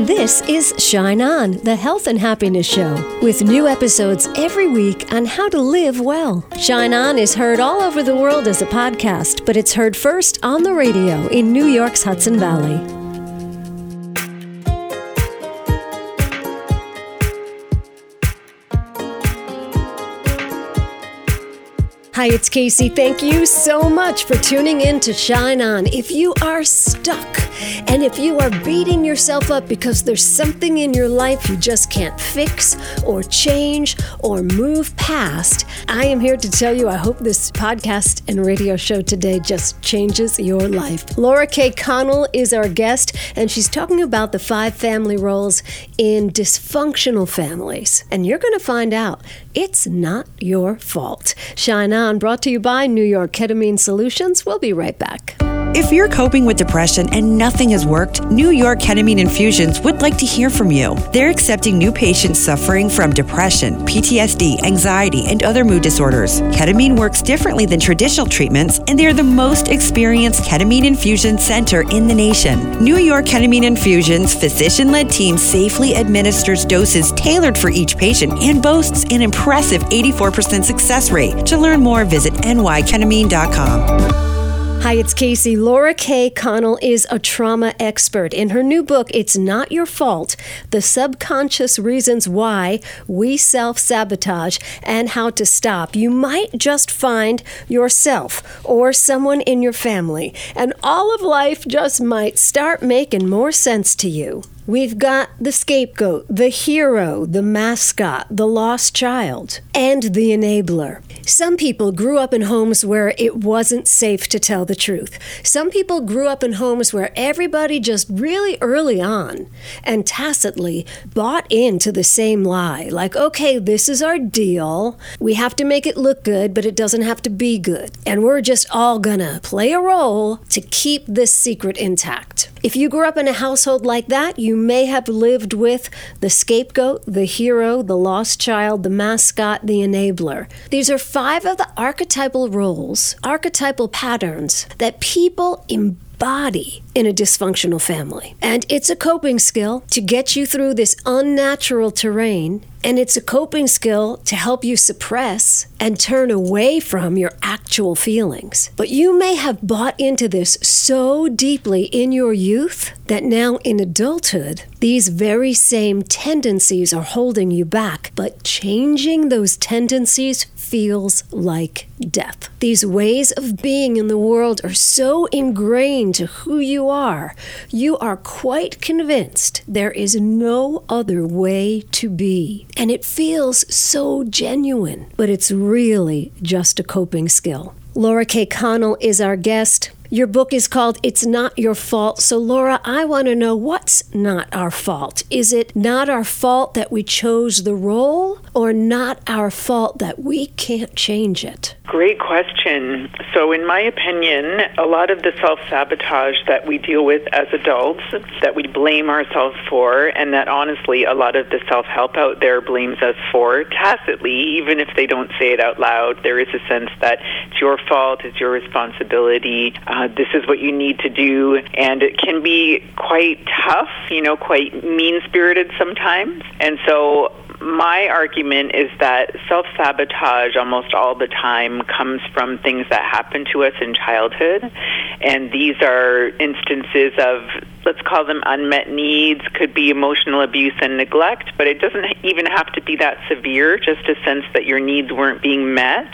This is Shine On, the health and happiness show, with new episodes every week on how to live well. Shine On is heard all over the world as a podcast, but it's heard first on the radio in New York's Hudson Valley. Hi, it's Casey. Thank you so much for tuning in to Shine On. If you are stuck and if you are beating yourself up because there's something in your life you just can't fix or change or move past, I am here to tell you I hope this podcast and radio show today just changes your life. Laura K. Connell is our guest, and she's talking about the five family roles in dysfunctional families. And you're going to find out it's not your fault. Shine On, brought to you by New York Ketamine Solutions. We'll be right back. If you're coping with depression and nothing has worked, New York Ketamine Infusions would like to hear from you. They're accepting new patients suffering from depression, PTSD, anxiety, and other mood disorders. Ketamine works differently than traditional treatments, and they're the most experienced ketamine infusion center in the nation. New York Ketamine Infusions physician led team safely administers doses tailored for each patient and boasts an impressive 84% success rate. To learn more, visit nyketamine.com. Hi, it's Casey. Laura K. Connell is a trauma expert. In her new book, It's Not Your Fault The Subconscious Reasons Why We Self Sabotage and How to Stop, you might just find yourself or someone in your family, and all of life just might start making more sense to you. We've got the scapegoat, the hero, the mascot, the lost child, and the enabler. Some people grew up in homes where it wasn't safe to tell the truth. Some people grew up in homes where everybody just really early on and tacitly bought into the same lie. Like, okay, this is our deal. We have to make it look good, but it doesn't have to be good. And we're just all gonna play a role to keep this secret intact. If you grew up in a household like that, you may have lived with the scapegoat, the hero, the lost child, the mascot, the enabler. These are five of the archetypal roles, archetypal patterns that people embody in a dysfunctional family. And it's a coping skill to get you through this unnatural terrain and it's a coping skill to help you suppress and turn away from your actual feelings. But you may have bought into this so deeply in your youth that now in adulthood, these very same tendencies are holding you back. But changing those tendencies feels like death. These ways of being in the world are so ingrained to who you are. You are quite convinced there is no other way to be. And it feels so genuine, but it's really just a coping skill. Laura K. Connell is our guest. Your book is called It's Not Your Fault. So, Laura, I want to know what's not our fault? Is it not our fault that we chose the role, or not our fault that we can't change it? Great question. So, in my opinion, a lot of the self sabotage that we deal with as adults, that we blame ourselves for, and that honestly a lot of the self help out there blames us for tacitly, even if they don't say it out loud, there is a sense that it's your fault, it's your responsibility uh, this is what you need to do. And it can be quite tough, you know, quite mean spirited sometimes. And so my argument is that self sabotage almost all the time comes from things that happen to us in childhood. And these are instances of, let's call them unmet needs, could be emotional abuse and neglect, but it doesn't even have to be that severe, just a sense that your needs weren't being met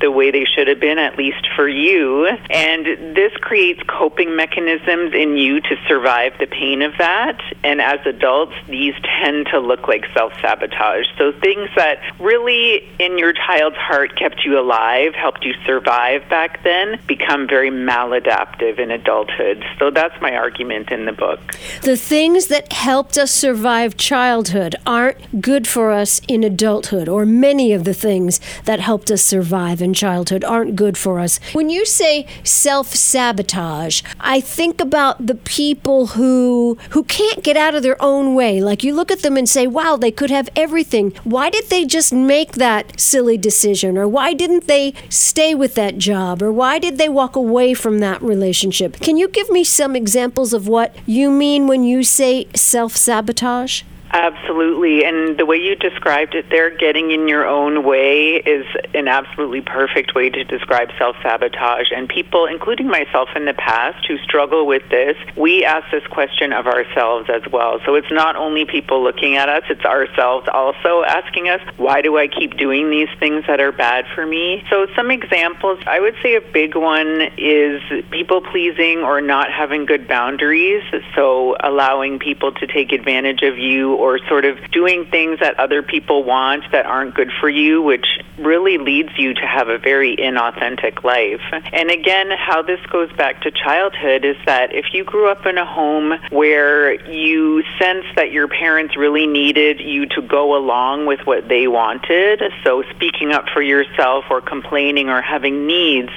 the way they should have been, at least for you. And this creates coping mechanisms in you to survive the pain of that. And as adults, these tend to look like self sabotage. So things that really in your child's heart kept you alive, helped you survive back then, become very maladaptive in adulthood. So that's my argument in the book. The things that helped us survive childhood aren't good for us in adulthood, or many of the things that helped us survive in childhood aren't good for us. When you say self sabotage, I think about the people who who can't get out of their own way. Like you look at them and say, "Wow, they could have everything. Why did they just make that silly decision? Or why didn't they stay with that job? Or why did they walk away from that relationship?" Can you give me some examples of what you mean when you say self sabotage? Absolutely. And the way you described it there, getting in your own way, is an absolutely perfect way to describe self sabotage. And people, including myself in the past, who struggle with this, we ask this question of ourselves as well. So it's not only people looking at us, it's ourselves also asking us, why do I keep doing these things that are bad for me? So some examples, I would say a big one is people pleasing or not having good boundaries. So allowing people to take advantage of you or sort of doing things that other people want that aren't good for you, which really leads you to have a very inauthentic life. And again, how this goes back to childhood is that if you grew up in a home where you sense that your parents really needed you to go along with what they wanted, so speaking up for yourself or complaining or having needs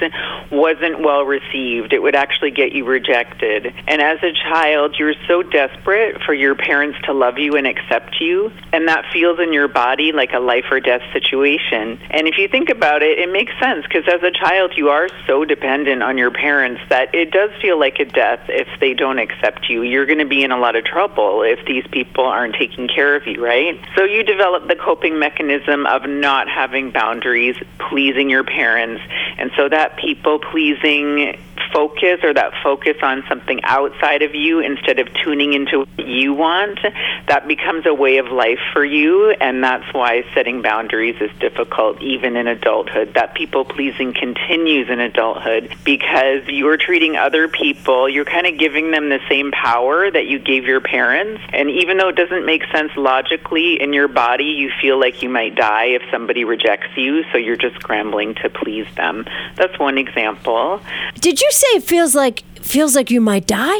wasn't well received, it would actually get you rejected. And as a child, you're so desperate for your parents to love you and accept you, and that feels in your body like a life or death situation. And if you think about it, it makes sense because as a child, you are so dependent on your parents that it does feel like a death if they don't accept you. You're going to be in a lot of trouble if these people aren't taking care of you, right? So you develop the coping mechanism of not having boundaries, pleasing your parents. And so that people pleasing focus or that focus on something outside of you instead of tuning into what you want, that becomes a way of life for you. And that's why setting boundaries is difficult even in adulthood. That people pleasing continues in adulthood because you're treating other people, you're kind of giving them the same power that you gave your parents. And even though it doesn't make sense logically in your body, you feel like you might die if somebody rejects you. So you're just scrambling to please them. That's one example. Did you say it feels like feels like you might die?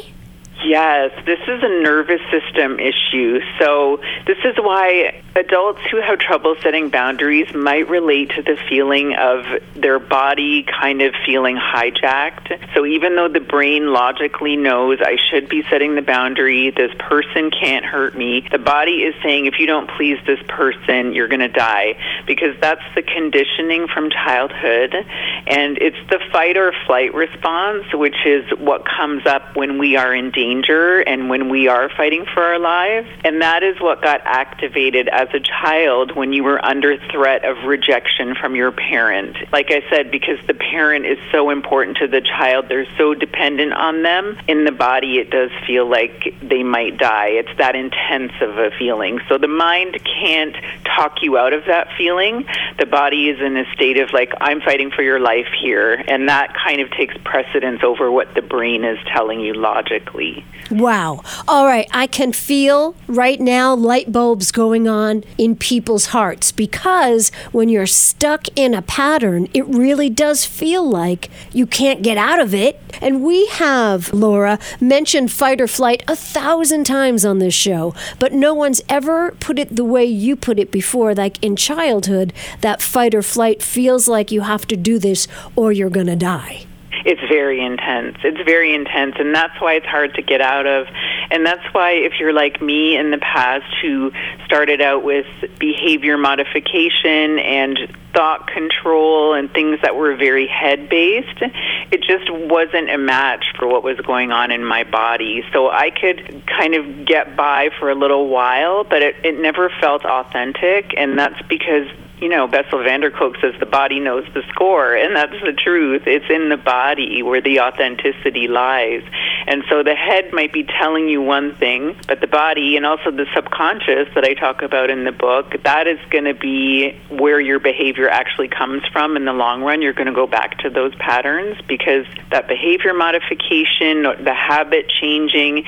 Yes, this is a nervous system issue. So, this is why adults who have trouble setting boundaries might relate to the feeling of their body kind of feeling hijacked. So, even though the brain logically knows I should be setting the boundary, this person can't hurt me, the body is saying if you don't please this person, you're going to die because that's the conditioning from childhood. And it's the fight or flight response, which is what comes up when we are in danger and when we are fighting for our lives. And that is what got activated as a child when you were under threat of rejection from your parent. Like I said, because the parent is so important to the child, they're so dependent on them. In the body, it does feel like they might die. It's that intense of a feeling. So the mind can't talk you out of that feeling. The body is in a state of like, I'm fighting for your life here. And that kind of takes precedence over what the brain is telling you logically. Wow. All right. I can feel right now light bulbs going on in people's hearts because when you're stuck in a pattern, it really does feel like you can't get out of it. And we have, Laura, mentioned fight or flight a thousand times on this show, but no one's ever put it the way you put it before. Like in childhood, that fight or flight feels like you have to do this or you're going to die it's very intense. It's very intense, and that's why it's hard to get out of. And that's why, if you're like me in the past who started out with behavior modification and thought control and things that were very head based, it just wasn't a match for what was going on in my body. So I could kind of get by for a little while, but it, it never felt authentic, and that's because you know, Bessel van der Kolk says the body knows the score, and that's the truth. It's in the body where the authenticity lies. And so the head might be telling you one thing, but the body and also the subconscious that I talk about in the book, that is going to be where your behavior actually comes from in the long run. You're going to go back to those patterns because that behavior modification, the habit changing,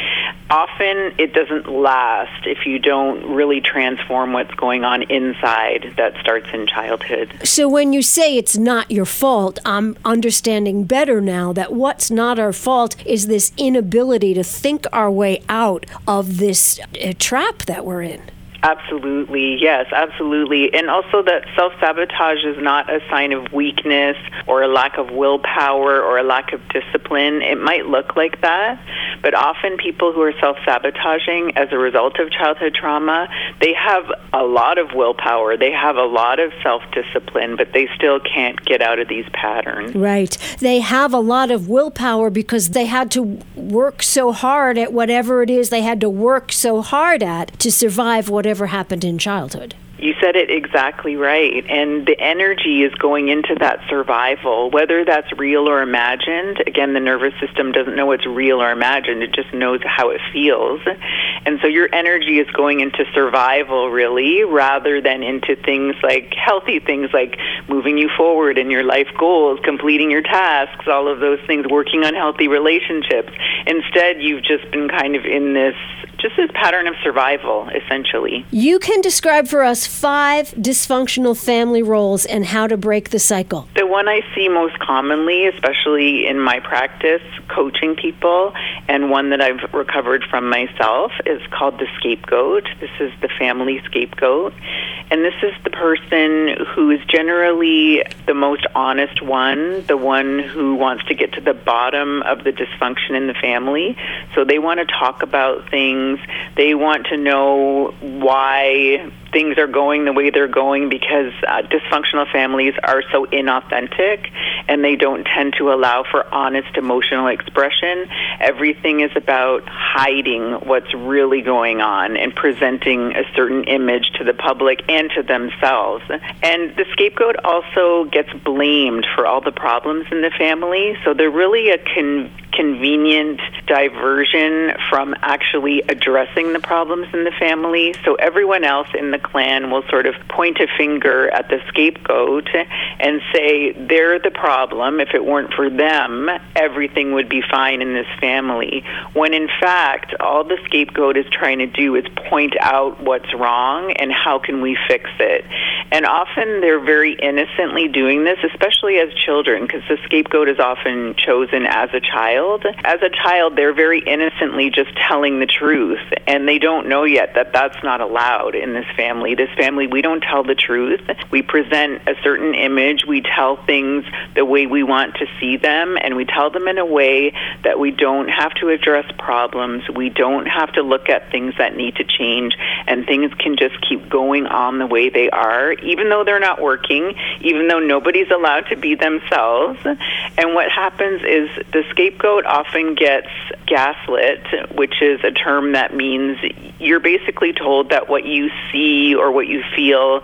often it doesn't last if you don't really transform what's going on inside that starts starts in childhood. So when you say it's not your fault, I'm understanding better now that what's not our fault is this inability to think our way out of this uh, trap that we're in. Absolutely, yes, absolutely. And also that self sabotage is not a sign of weakness or a lack of willpower or a lack of discipline. It might look like that, but often people who are self sabotaging as a result of childhood trauma, they have a lot of willpower, they have a lot of self discipline, but they still can't get out of these patterns. Right. They have a lot of willpower because they had to work so hard at whatever it is they had to work so hard at to survive whatever whatever happened in childhood. You said it exactly right. And the energy is going into that survival, whether that's real or imagined. Again, the nervous system doesn't know what's real or imagined, it just knows how it feels. And so your energy is going into survival, really, rather than into things like healthy things like moving you forward in your life goals, completing your tasks, all of those things, working on healthy relationships. Instead, you've just been kind of in this just this pattern of survival, essentially. You can describe for us five dysfunctional family roles and how to break the cycle. The one I see most commonly, especially in my practice coaching people, and one that I've recovered from myself, is called the scapegoat. This is the family scapegoat. And this is the person who is generally the most honest one, the one who wants to get to the bottom of the dysfunction in the family. So they want to talk about things things. They want to know why things are going the way they're going because uh, dysfunctional families are so inauthentic and they don't tend to allow for honest emotional expression. Everything is about hiding what's really going on and presenting a certain image to the public and to themselves. And the scapegoat also gets blamed for all the problems in the family, so they're really a con- convenient diversion from actually addressing the problems in the family. So everyone else in the clan will sort of point a finger at the scapegoat and say they're the problem. If it weren't for them, everything would be fine in this family. When in fact, all the scapegoat is trying to do is point out what's wrong and how can we fix it. And often they're very innocently doing this, especially as children, because the scapegoat is often chosen as a child. As a child, they're very innocently just telling the truth, and they don't know yet that that's not allowed in this family. This family, we don't tell the truth. We present a certain image, we tell things the way we want to see them, and we tell them in a way that we don't have to address problems, we don't have to look at things that need to change, and things can just keep going on the way they are even though they're not working, even though nobody's allowed to be themselves. And what happens is the scapegoat often gets gaslit, which is a term that means you're basically told that what you see or what you feel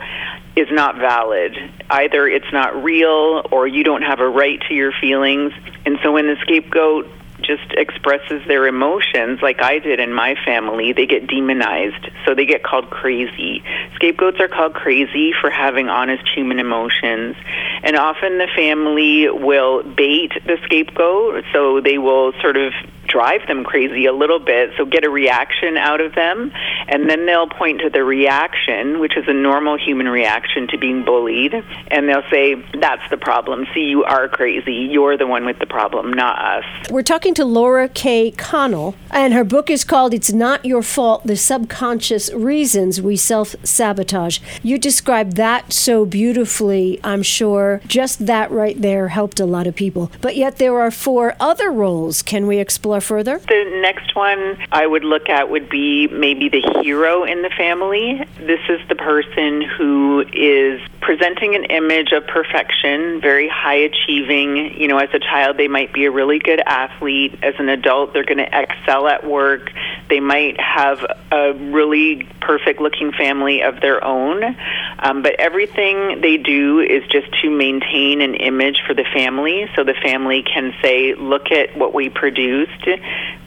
is not valid. Either it's not real or you don't have a right to your feelings. And so when the scapegoat just expresses their emotions like I did in my family, they get demonized. So they get called crazy. Scapegoats are called crazy for having honest human emotions. And often the family will bait the scapegoat, so they will sort of drive them crazy a little bit, so get a reaction out of them, and then they'll point to the reaction, which is a normal human reaction to being bullied, and they'll say, That's the problem. See, you are crazy. You're the one with the problem, not us. We're talking to Laura K. Connell, and her book is called It's Not Your Fault The Subconscious Reasons We Self Sabotage. You described that so beautifully, I'm sure. Just that right there helped a lot of people. But yet there are four other roles. Can we explore further? The next one I would look at would be maybe the hero in the family. This is the person who is presenting an image of perfection, very high achieving. You know, as a child, they might be a really good athlete. As an adult, they're going to excel at work. They might have a really perfect looking family of their own. Um, but everything they do is just to maintain an image for the family so the family can say, look at what we produced.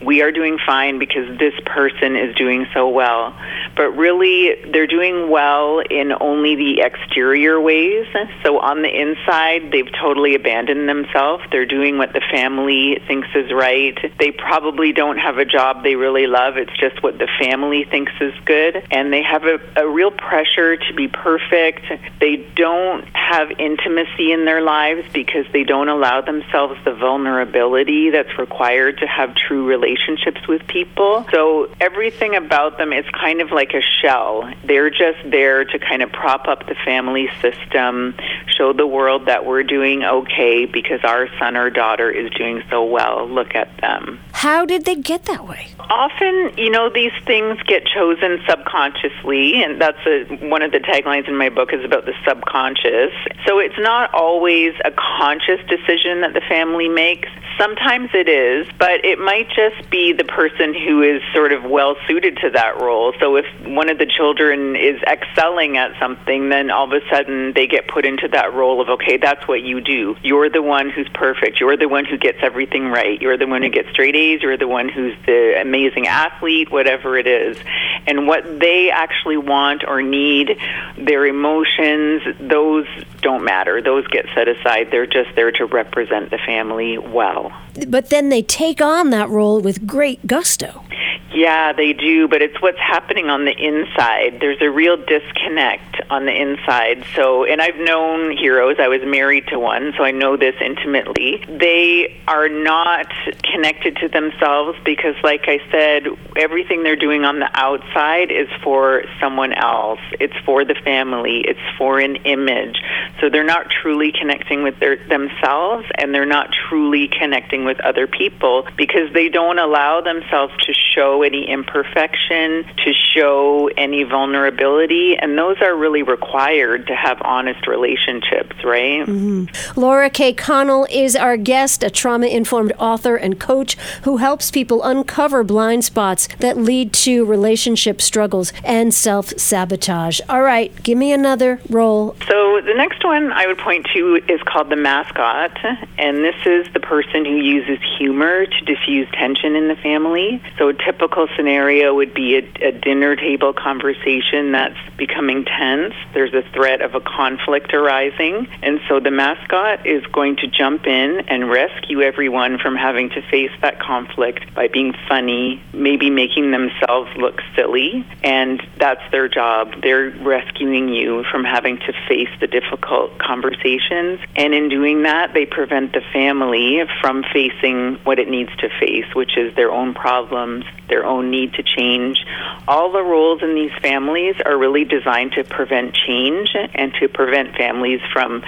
We are doing fine because this person is doing so well. But really, they're doing well in only the exterior ways. So on the inside, they've totally abandoned themselves. They're doing what the family thinks is right. They probably don't have a job they really love. It's just what the family thinks is good. And they have a, a real pressure to be perfect. They don't have intimacy in their lives because they don't allow themselves the vulnerability that's required to have have true relationships with people. So everything about them is kind of like a shell. They're just there to kind of prop up the family system, show the world that we're doing okay because our son or daughter is doing so well. Look at them. How did they get that way? Often, you know, these things get chosen subconsciously, and that's a, one of the taglines in my book is about the subconscious. So it's not always a conscious decision that the family makes. Sometimes it is, but it might just be the person who is sort of well suited to that role. So if one of the children is excelling at something, then all of a sudden they get put into that role of, okay, that's what you do. You're the one who's perfect. You're the one who gets everything right. You're the one who gets straight A's. You're the one who's the amazing athlete, whatever it is. And what they actually want or need, their emotions, those don't matter. Those get set aside. They're just there to represent the family well. But then they take on that role with great gusto. Yeah, they do, but it's what's happening on the inside. There's a real disconnect on the inside. So, and I've known heroes. I was married to one, so I know this intimately. They are not connected to themselves because, like I said, everything they're doing on the outside is for someone else. It's for the family. It's for an image. So they're not truly connecting with their, themselves, and they're not truly connecting with other people because they don't allow themselves to show any imperfection, to show any vulnerability, and those are really required to have honest relationships, right? Mm-hmm. Laura K. Connell is our guest, a trauma informed author and coach who helps people uncover blind spots that lead to relationship struggles and self sabotage. All right, give me another role. So the next one I would point to is called the mascot, and this is the person who uses humor to diffuse tension in the family. So a typical scenario would be a, a dinner table conversation that's becoming tense. There's a threat of a conflict arising, and so the mascot is going to jump in and rescue everyone from having to face that conflict by being funny, maybe making themselves look silly, and that's their job. They're rescuing you from having to face the difficult conversations, and in doing that, they prevent the family from facing what it needs to face, which is their own problems, their own need to change. All the roles in these families are really designed to prevent change and to prevent families from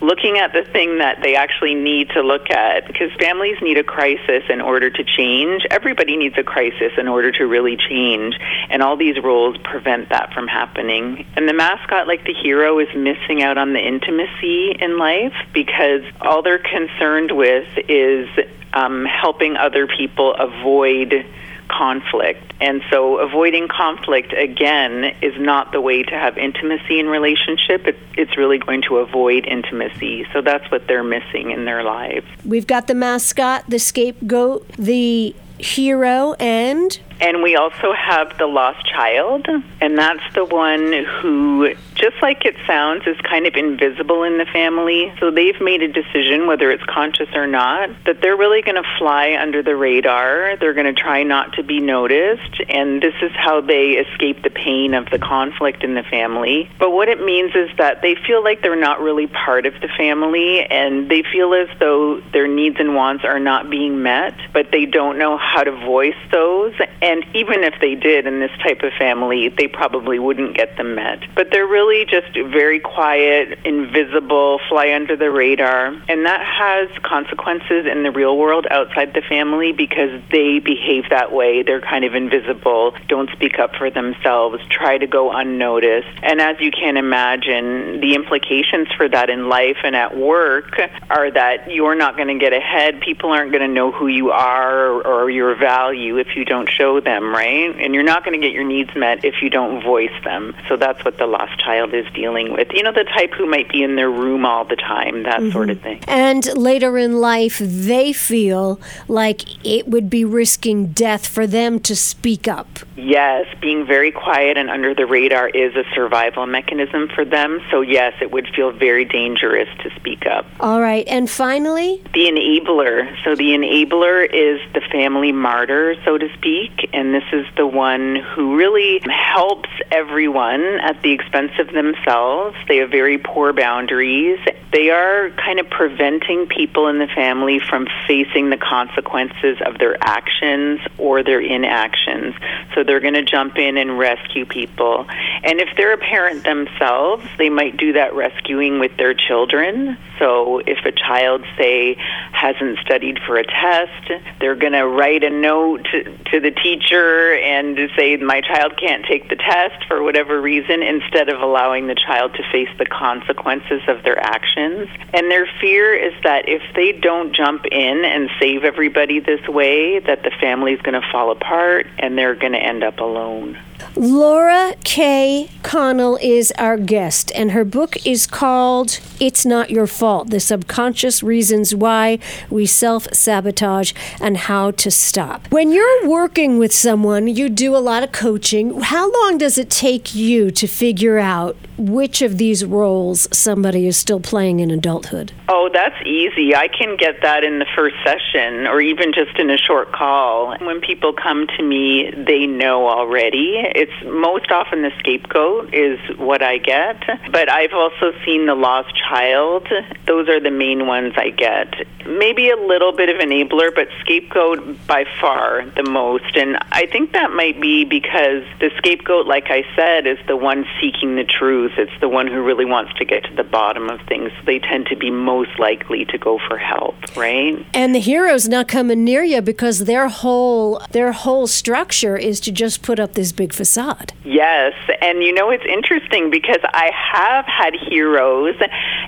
looking at the thing that they actually need to look at because families need a crisis in order to change. Everybody needs a crisis in order to really change, and all these roles prevent that from happening. And the mascot, like the hero, is missing out on the intimacy in life because all they're concerned with is um, helping other people avoid conflict. And so avoiding conflict, again, is not the way to have intimacy in relationship. It, it's really going to avoid intimacy. So that's what they're missing in their lives. We've got the mascot, the scapegoat, the hero, and and we also have the lost child, and that's the one who, just like it sounds, is kind of invisible in the family. So they've made a decision, whether it's conscious or not, that they're really going to fly under the radar. They're going to try not to be noticed, and this is how they escape the pain of the conflict in the family. But what it means is that they feel like they're not really part of the family, and they feel as though their needs and wants are not being met, but they don't know how to voice those. And even if they did in this type of family, they probably wouldn't get them met. But they're really just very quiet, invisible, fly under the radar. And that has consequences in the real world outside the family because they behave that way. They're kind of invisible, don't speak up for themselves, try to go unnoticed. And as you can imagine, the implications for that in life and at work are that you're not going to get ahead. People aren't going to know who you are or, or your value if you don't show them, right? And you're not going to get your needs met if you don't voice them. So that's what the lost child is dealing with. You know, the type who might be in their room all the time, that mm-hmm. sort of thing. And later in life, they feel like it would be risking death for them to speak up. Yes, being very quiet and under the radar is a survival mechanism for them. So, yes, it would feel very dangerous to speak up. All right. And finally, the enabler. So, the enabler is the family martyr, so to speak. And this is the one who really helps everyone at the expense of themselves. They have very poor boundaries. They are kind of preventing people in the family from facing the consequences of their actions or their inactions. So they're going to jump in and rescue people. And if they're a parent themselves, they might do that rescuing with their children. So if a child, say, hasn't studied for a test, they're going to write a note to the teacher and say, my child can't take the test for whatever reason, instead of allowing the child to face the consequences of their actions. And their fear is that if they don't jump in and save everybody this way, that the family is going to fall apart and they're going to end up alone. Laura K. Connell is our guest, and her book is called It's Not Your Fault The Subconscious Reasons Why We Self Sabotage and How to Stop. When you're working with someone, you do a lot of coaching. How long does it take you to figure out which of these roles somebody is still playing in adulthood? Oh, that's easy. I can get that in the first session or even just in a short call. When people come to me, they know already it's most often the scapegoat is what I get, but I've also seen the lost child. Those are the main ones I get. Maybe a little bit of enabler, but scapegoat by far the most. And I think that might be because the scapegoat, like I said, is the one seeking the truth. It's the one who really wants to get to the bottom of things. They tend to be most likely to go for help, right? And the hero's not coming near you because their whole their whole structure is to just put up this big facade. Yes, and you know it's interesting because I have had heroes,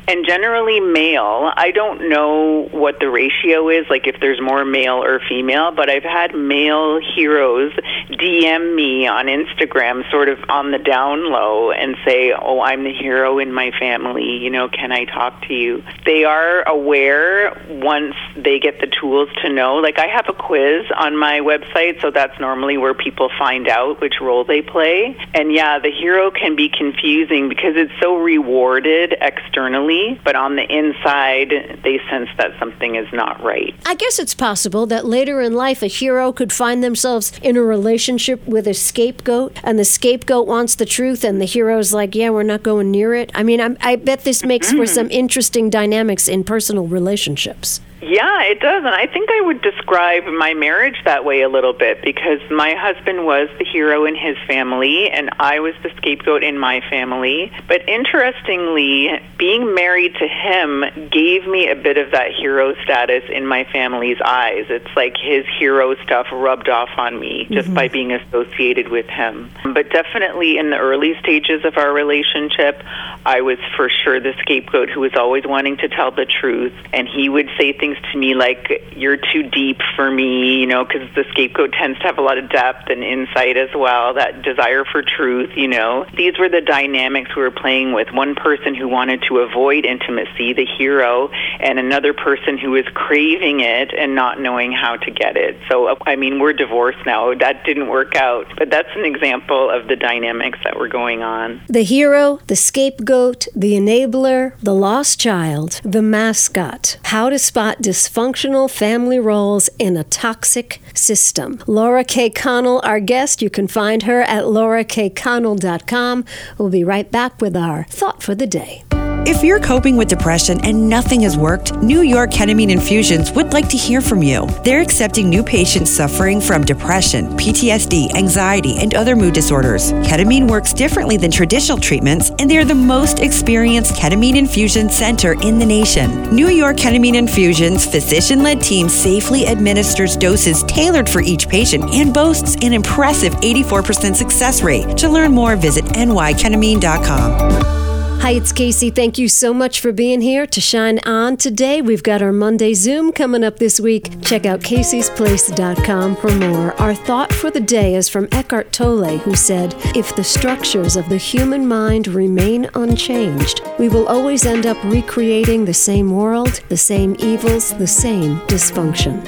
and generally male. I don't know what the ratio is, like if there's more male or female, but I've had male heroes DM me on Instagram, sort of on the down low, and say, "Oh, I'm the hero in my family. You know, can I talk to you?" They are aware once they get the tools to know. Like I have a quiz on my website, so that's normally where people find out which role they play. And yeah, the hero can be confusing because it's so rewarded externally, but on the inside, they sense that something is not right. I guess it's possible that later in life, a hero could find themselves in a relationship with a scapegoat, and the scapegoat wants the truth, and the hero's like, yeah, we're not going near it. I mean, I'm, i bet this makes mm-hmm. for some interesting dynamics in personal relationships. Yeah, it does. And I think I would describe my marriage that way a little bit because my husband was the hero in his family and I was the scapegoat in my family. But interestingly, being married to him gave me a bit of that hero status in my family's eyes. It's like his hero stuff rubbed off on me just mm-hmm. by being associated with him. But definitely in the early stages of our relationship, I was for sure the scapegoat who was always wanting to tell the truth. And he would say things to me like you're too deep for me, you know, because the scapegoat tends to have a lot of depth and insight as well, that desire for truth, you know. These were the dynamics we were playing with. One person who wanted to avoid intimacy, the hero, and another person who was craving it and not knowing how to get it. So, I mean, we're divorced now. That didn't work out, but that's an example of the dynamics that were going on. The hero, the scapegoat, the enabler, the lost child, the mascot. How to spot dysfunctional family roles in a toxic system. Laura K. Connell, our guest, you can find her at laurakconnell.com. We'll be right back with our thought for the day. If you're coping with depression and nothing has worked, New York Ketamine Infusions would like to hear from you. They're accepting new patients suffering from depression, PTSD, anxiety, and other mood disorders. Ketamine works differently than traditional treatments, and they're the most experienced ketamine infusion center in the nation. New York Ketamine Infusions physician led team safely administers doses tailored for each patient and boasts an impressive 84% success rate. To learn more, visit nyketamine.com. Hi, it's Casey. Thank you so much for being here to shine on today. We've got our Monday Zoom coming up this week. Check out caseysplace.com for more. Our thought for the day is from Eckhart Tolle, who said, If the structures of the human mind remain unchanged, we will always end up recreating the same world, the same evils, the same dysfunction.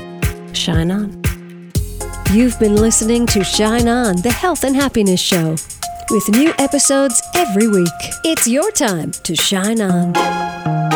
Shine on. You've been listening to Shine On, the health and happiness show with new episodes every week. It's your time to shine on.